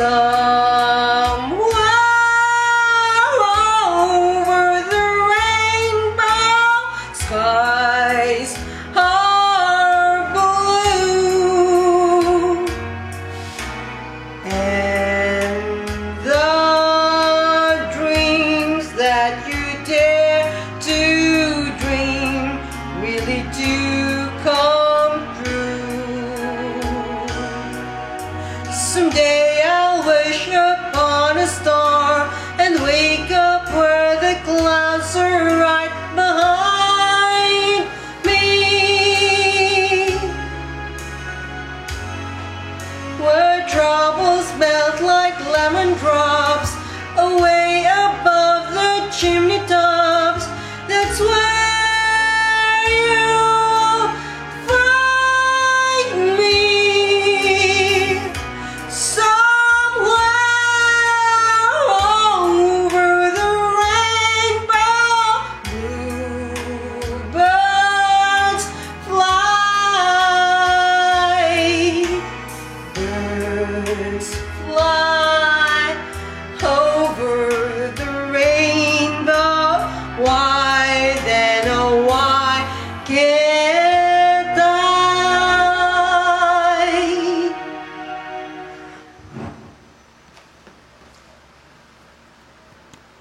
Somewhere over the rainbow, skies are blue, and the dreams that you dare to dream really do come true. Someday I'll upon a star and wake up where the clouds are right behind me. Where troubles